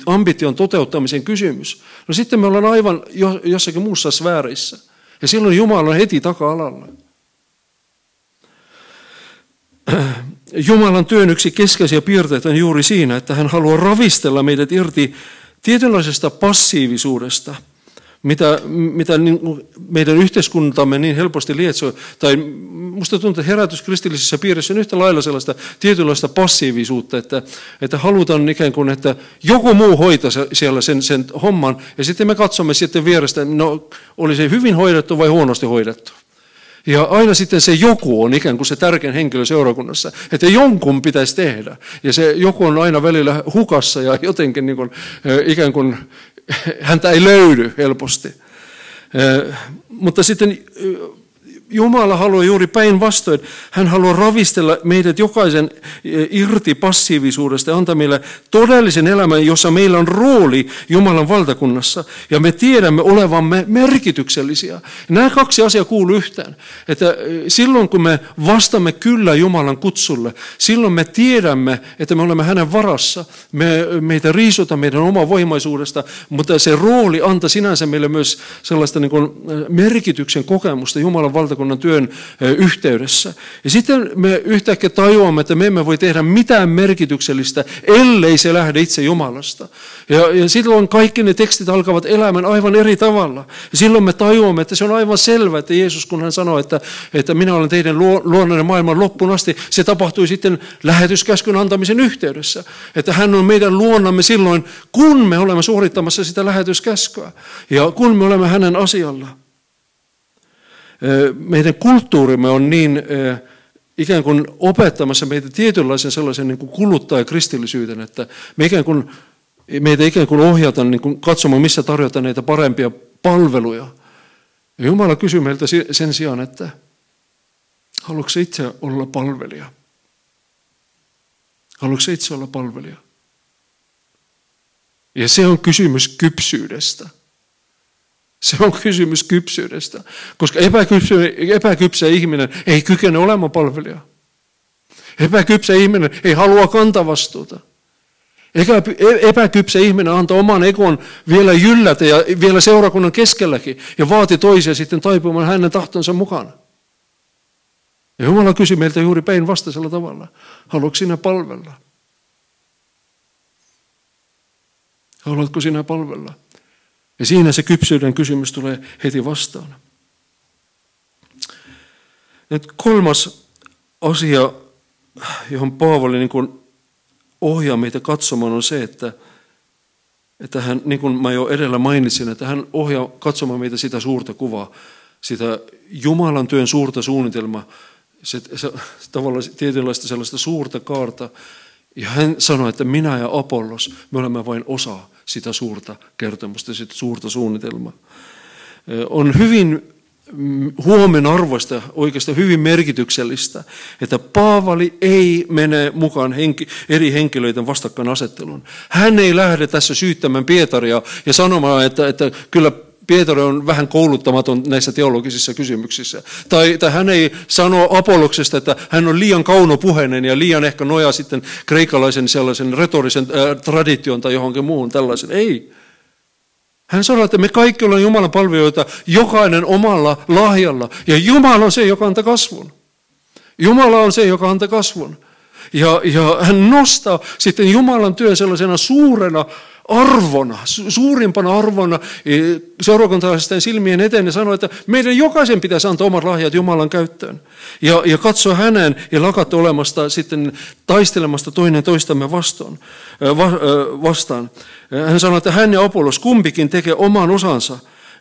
ambition toteuttamisen kysymys, no sitten me ollaan aivan jossakin muussa sfäärissä. Ja silloin Jumala on heti taka-alalla. Jumalan työn yksi keskeisiä piirteitä on juuri siinä, että hän haluaa ravistella meidät irti tietynlaisesta passiivisuudesta, mitä, mitä niin meidän yhteiskuntamme niin helposti lietsoo. Tai musta tuntuu, että herätys kristillisessä piirissä on yhtä lailla sellaista tietynlaista passiivisuutta, että, että halutaan ikään kuin, että joku muu hoitaa siellä sen, sen homman, ja sitten me katsomme sitten vierestä, no oli se hyvin hoidettu vai huonosti hoidettu. Ja aina sitten se joku on ikään kuin se tärkein henkilö seurakunnassa, että jonkun pitäisi tehdä. Ja se joku on aina välillä hukassa ja jotenkin niin kuin, ikään kuin häntä ei löydy helposti. Mutta sitten Jumala haluaa juuri päinvastoin. Hän haluaa ravistella meidät jokaisen e, irti passiivisuudesta ja antaa meille todellisen elämän, jossa meillä on rooli Jumalan valtakunnassa. Ja me tiedämme olevamme merkityksellisiä. Nämä kaksi asiaa kuuluu yhteen. Että e, silloin kun me vastamme kyllä Jumalan kutsulle, silloin me tiedämme, että me olemme hänen varassa. Me, meitä riisuta meidän oma voimaisuudesta, mutta se rooli antaa sinänsä meille myös sellaista niin kuin e, merkityksen kokemusta Jumalan valtakunnassa seurakunnan työn yhteydessä. Ja sitten me yhtäkkiä tajuamme, että me emme voi tehdä mitään merkityksellistä, ellei se lähde itse Jumalasta. Ja, ja silloin kaikki ne tekstit alkavat elämän aivan eri tavalla. Ja silloin me tajuamme, että se on aivan selvä, että Jeesus, kun hän sanoi, että, että minä olen teidän luonnollinen maailman loppuun asti, se tapahtui sitten lähetyskäskyn antamisen yhteydessä. Että hän on meidän luonnamme silloin, kun me olemme suorittamassa sitä lähetyskäskyä. Ja kun me olemme hänen asiallaan meidän kulttuurimme on niin ikään kuin opettamassa meitä tietynlaisen sellaisen niin kuin kuluttajakristillisyyden, että me ikään kuin, meitä ikään kuin ohjataan niin kuin katsomaan, missä tarjotaan näitä parempia palveluja. Ja Jumala kysyy meiltä sen sijaan, että haluatko itse olla palvelija? Haluatko itse olla palvelija? Ja se on kysymys kypsyydestä. Se on kysymys kypsyydestä, koska epäkypsä, epäkypsä ihminen ei kykene olemaan palvelija. Epäkypsä ihminen ei halua kantaa vastuuta. Epäkypsä ihminen antaa oman ekon vielä jyllätä ja vielä seurakunnan keskelläkin ja vaati toisia sitten taipumaan hänen tahtonsa mukana. Ja Jumala kysyi meiltä juuri päinvastaisella tavalla. Haluatko sinä palvella? Haluatko sinä palvella? Ja siinä se kypsyyden kysymys tulee heti vastaan. Nyt kolmas asia, johon Paavali niin kuin ohjaa meitä katsomaan, on se, että, että hän, niin kuin mä jo edellä mainitsin, että hän ohjaa katsomaan meitä sitä suurta kuvaa, sitä Jumalan työn suurta suunnitelmaa, se, se, tavallaan tietynlaista sellaista suurta kaarta, Ja hän sanoi, että minä ja Apollos, me olemme vain osa sitä suurta kertomusta, sitä suurta suunnitelmaa. On hyvin huomenarvoista, oikeastaan hyvin merkityksellistä, että Paavali ei mene mukaan henki, eri henkilöiden vastakkainasetteluun. Hän ei lähde tässä syyttämään Pietaria ja sanomaan, että, että kyllä Pietari on vähän kouluttamaton näissä teologisissa kysymyksissä. Tai, tai hän ei sano Apolloksesta, että hän on liian kaunopuheinen ja liian ehkä nojaa sitten kreikkalaisen sellaisen retorisen äh, tradition tai johonkin muuhun tällaisen. Ei. Hän sanoi, että me kaikki olemme Jumalan palvelijoita, jokainen omalla lahjalla. Ja Jumala on se, joka antaa kasvun. Jumala on se, joka antaa kasvun. Ja, ja hän nostaa sitten Jumalan työn sellaisena suurena arvona, suurimpana arvona e, seurakuntalaisten silmien eteen ja sanoi, että meidän jokaisen pitäisi antaa omat lahjat Jumalan käyttöön. Ja, ja katsoa hänen ja lakata olemasta sitten taistelemasta toinen toistamme vastaan. vastaan. Hän sanoi, että hän ja Apollos kumpikin tekee oman osansa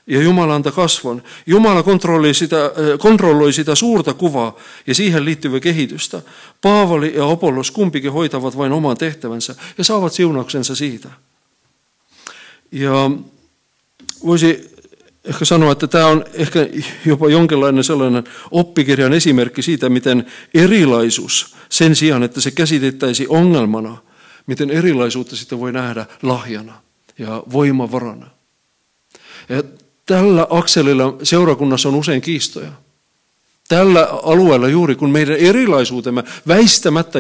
ja Jumala antaa kasvon. Jumala kontrolloi sitä, kontrolloi sitä suurta kuvaa ja siihen liittyvää kehitystä. Paavali ja Apollos kumpikin hoitavat vain oman tehtävänsä ja saavat siunauksensa siitä. Ja voisi ehkä sanoa, että tämä on ehkä jopa jonkinlainen sellainen oppikirjan esimerkki siitä, miten erilaisuus sen sijaan, että se käsitettäisiin ongelmana, miten erilaisuutta sitten voi nähdä lahjana ja voimavarana. Ja tällä akselilla seurakunnassa on usein kiistoja. Tällä alueella juuri, kun meidän erilaisuutemme väistämättä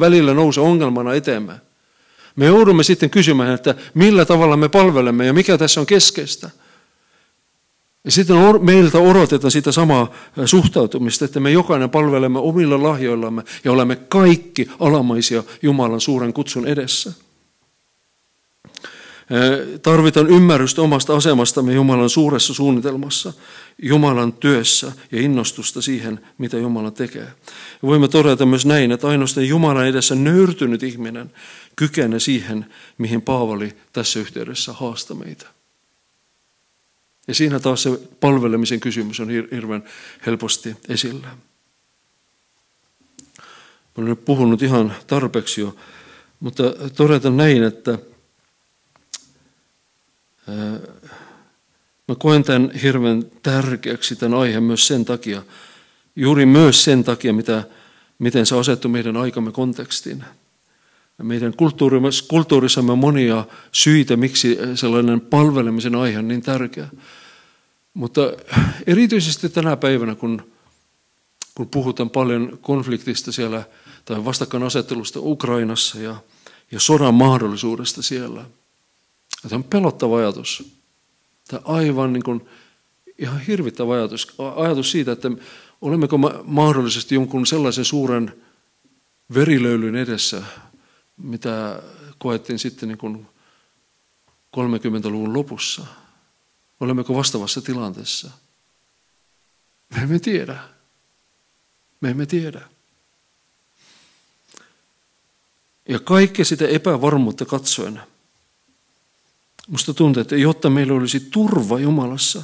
välillä nousee ongelmana eteemme, me joudumme sitten kysymään, että millä tavalla me palvelemme ja mikä tässä on keskeistä. Ja sitten meiltä odotetaan sitä samaa suhtautumista, että me jokainen palvelemme omilla lahjoillamme ja olemme kaikki alamaisia Jumalan suuren kutsun edessä. Tarvitaan ymmärrystä omasta asemastamme Jumalan suuressa suunnitelmassa, Jumalan työssä ja innostusta siihen, mitä Jumala tekee. Ja voimme todeta myös näin, että ainoastaan Jumalan edessä nöyrtynyt ihminen kykenee siihen, mihin Paavali tässä yhteydessä haastaa meitä. Ja siinä taas se palvelemisen kysymys on hirveän helposti esillä. Olen nyt puhunut ihan tarpeeksi jo, mutta todeta näin, että Mä koen tämän hirveän tärkeäksi tämän aiheen myös sen takia, juuri myös sen takia, mitä, miten se asettuu meidän aikamme kontekstiin. Meidän kulttuurissamme on monia syitä, miksi sellainen palvelemisen aihe on niin tärkeä. Mutta erityisesti tänä päivänä, kun, kun puhutaan paljon konfliktista siellä tai vastakkainasettelusta Ukrainassa ja, ja sodan mahdollisuudesta siellä, Tämä on pelottava ajatus. Tämä aivan niin kuin, ihan hirvittävä ajatus. Ajatus siitä, että olemmeko mahdollisesti jonkun sellaisen suuren verilöylyn edessä, mitä koettiin sitten niin kuin 30-luvun lopussa. Olemmeko vastaavassa tilanteessa? Me emme tiedä. Me emme tiedä. Ja kaikki sitä epävarmuutta katsoen, musta tuntuu, että jotta meillä olisi turva Jumalassa,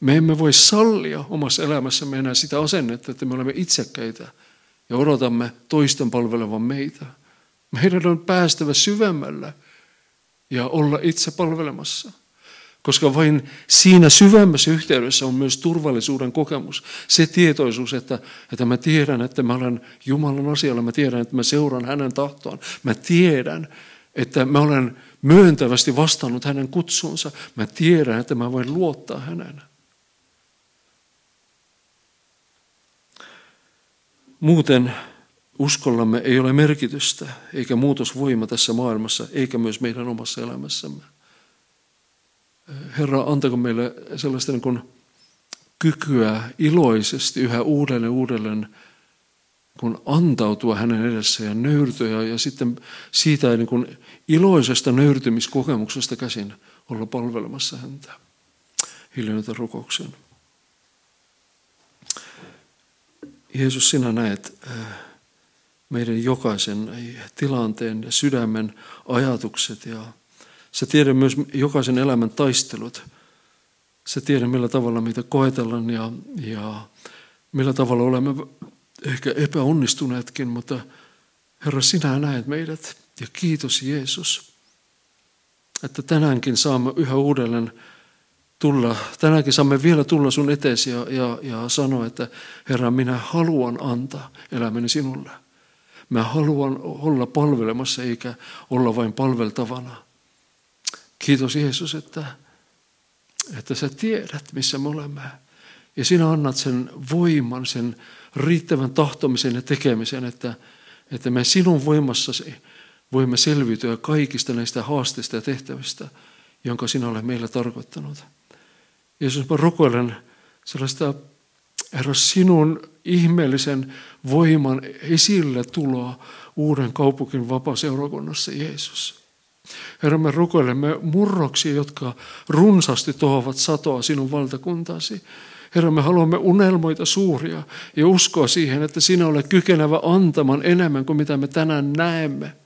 me emme voi sallia omassa elämässämme enää sitä asennetta, että me olemme itsekkäitä ja odotamme toisten palvelevan meitä. Meidän on päästävä syvemmällä ja olla itse palvelemassa. Koska vain siinä syvemmässä yhteydessä on myös turvallisuuden kokemus. Se tietoisuus, että, että mä tiedän, että mä olen Jumalan asialla. Mä tiedän, että mä seuraan hänen tahtoon. Mä tiedän, että mä olen myöntävästi vastannut hänen kutsuunsa. Mä tiedän, että mä voin luottaa häneen. Muuten uskollamme ei ole merkitystä eikä muutosvoima tässä maailmassa eikä myös meidän omassa elämässämme. Herra, antako meille sellaista niin kuin kykyä iloisesti yhä uudelleen uudelleen kun antautua hänen edessä ja nöyrtyä ja sitten siitä niin kuin iloisesta nöyrtymiskokemuksesta käsin olla palvelemassa häntä. Hiljennetä rukouksen. Jeesus, sinä näet äh, meidän jokaisen tilanteen ja sydämen ajatukset ja sä tiedät myös jokaisen elämän taistelut. Sä tiedät millä tavalla meitä koetellaan ja, ja millä tavalla olemme ehkä epäonnistuneetkin, mutta Herra, sinä näet meidät ja kiitos Jeesus, että tänäänkin saamme yhä uudelleen tulla, tänäänkin saamme vielä tulla sun eteesi ja, ja, ja sanoa, että Herra, minä haluan antaa elämäni sinulle. Mä haluan olla palvelemassa eikä olla vain palveltavana. Kiitos Jeesus, että, että sä tiedät, missä me olemme. Ja sinä annat sen voiman, sen riittävän tahtomisen ja tekemisen, että, että me sinun voimassasi voimme selviytyä kaikista näistä haasteista ja tehtävistä, jonka sinä olet meille tarkoittanut. Jeesus, mä rukoilen sellaista, Herra, sinun ihmeellisen voiman esille tuloa uuden kaupunkin vapaa-seurakunnassa, Jeesus. Herra, me rukoilemme murroksia, jotka runsaasti tohovat satoa sinun valtakuntasi. Herra, me haluamme unelmoita suuria ja uskoa siihen, että sinä olet kykenevä antamaan enemmän kuin mitä me tänään näemme.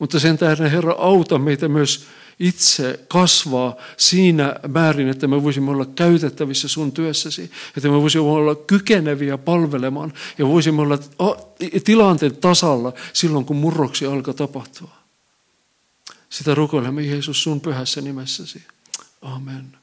Mutta sen tähden, Herra, auta meitä myös itse kasvaa siinä määrin, että me voisimme olla käytettävissä sun työssäsi, että me voisimme olla kykeneviä palvelemaan ja voisimme olla tilanteen tasalla silloin, kun murroksia alkaa tapahtua. Sitä rukoilemme Jeesus sun pyhässä nimessäsi. Amen.